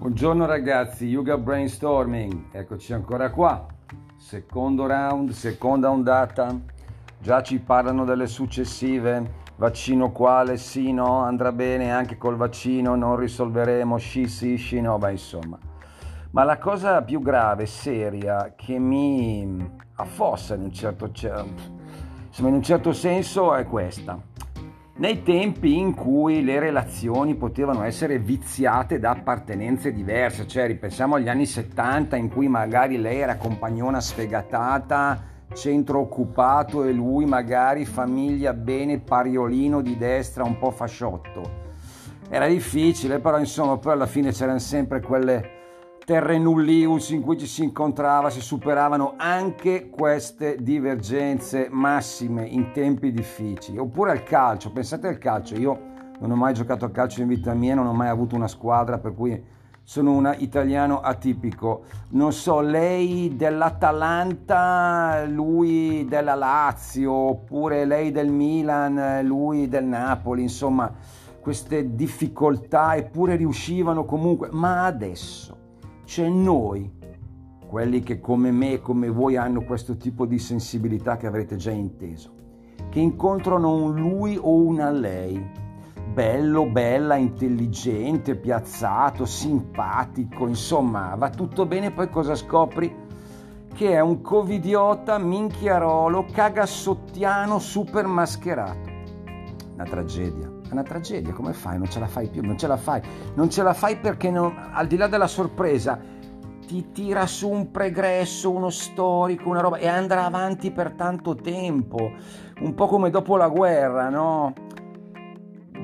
Buongiorno ragazzi, Yuga Brainstorming, eccoci ancora qua. Secondo round, seconda ondata. Già ci parlano delle successive. Vaccino quale? Sì, no, andrà bene anche col vaccino, non risolveremo, sì, sì, sì, no, beh insomma. Ma la cosa più grave, seria, che mi affossa in un certo, insomma, in un certo senso è questa nei tempi in cui le relazioni potevano essere viziate da appartenenze diverse, cioè ripensiamo agli anni 70 in cui magari lei era compagnona sfegatata, centro occupato e lui magari famiglia bene pariolino di destra un po' fasciotto. Era difficile, però insomma poi alla fine c'erano sempre quelle terre nullius in cui ci si incontrava, si superavano anche queste divergenze massime in tempi difficili. Oppure al calcio, pensate al calcio, io non ho mai giocato a calcio in vita mia, non ho mai avuto una squadra, per cui sono un italiano atipico. Non so, lei dell'Atalanta, lui della Lazio, oppure lei del Milan, lui del Napoli, insomma, queste difficoltà eppure riuscivano comunque. Ma adesso c'è noi, quelli che come me e come voi hanno questo tipo di sensibilità che avrete già inteso, che incontrano un lui o una lei, bello, bella, intelligente, piazzato, simpatico, insomma, va tutto bene, poi cosa scopri? Che è un covidiota, minchiarolo, cagassottiano, super mascherato. Una tragedia. È una tragedia, come fai? Non ce la fai più, non ce la fai. Non ce la fai perché non, al di là della sorpresa ti tira su un pregresso, uno storico, una roba e andrà avanti per tanto tempo. Un po' come dopo la guerra, no?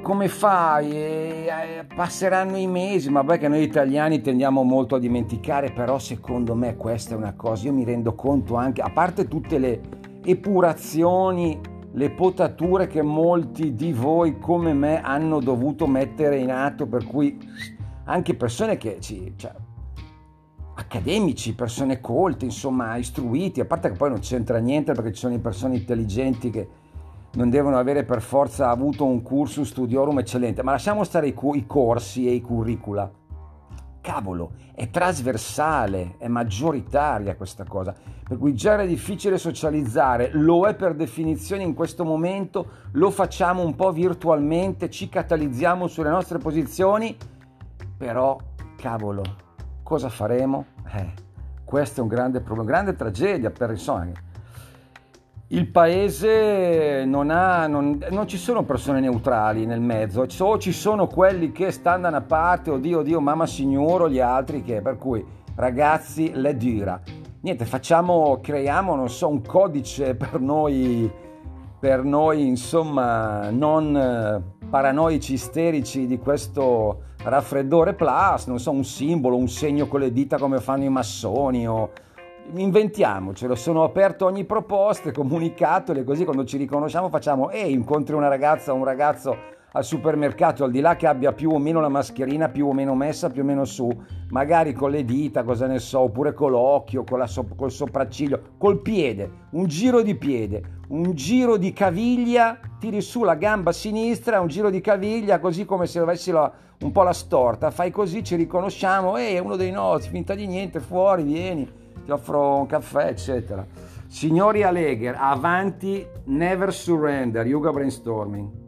Come fai? E, e, passeranno i mesi, ma beh che noi italiani tendiamo molto a dimenticare, però secondo me questa è una cosa, io mi rendo conto anche, a parte tutte le epurazioni le potature che molti di voi come me hanno dovuto mettere in atto, per cui anche persone che ci, cioè, accademici, persone colte, insomma, istruiti, a parte che poi non c'entra niente perché ci sono persone intelligenti che non devono avere per forza avuto un cursus studiorum eccellente, ma lasciamo stare i, i corsi e i curricula cavolo, è trasversale, è maggioritaria questa cosa. Per cui già era difficile socializzare, lo è per definizione in questo momento, lo facciamo un po' virtualmente, ci catalizziamo sulle nostre posizioni, però cavolo, cosa faremo? Eh, questo è un grande problema, grande tragedia per insomma, il paese non ha, non, non, ci sono persone neutrali nel mezzo, o ci sono quelli che stanno da una parte, oddio, oddio, mamma signoro, gli altri che, per cui ragazzi, le dira. Niente, facciamo, creiamo, non so, un codice per noi, per noi, insomma, non eh, paranoici isterici di questo raffreddore plus, non so, un simbolo, un segno con le dita come fanno i massoni o inventiamocelo, sono aperto a ogni proposta, comunicatele, così quando ci riconosciamo facciamo, e incontri una ragazza o un ragazzo al supermercato, al di là che abbia più o meno la mascherina più o meno messa, più o meno su, magari con le dita, cosa ne so, oppure con l'occhio, con so- col sopracciglio, col piede, un giro di piede, un giro di caviglia, tiri su la gamba sinistra, un giro di caviglia, così come se avessi la, un po' la storta, fai così, ci riconosciamo, e è uno dei nostri, finta di niente, fuori, vieni ti offro un caffè, eccetera. Signori Allegher, avanti, never surrender, yoga brainstorming.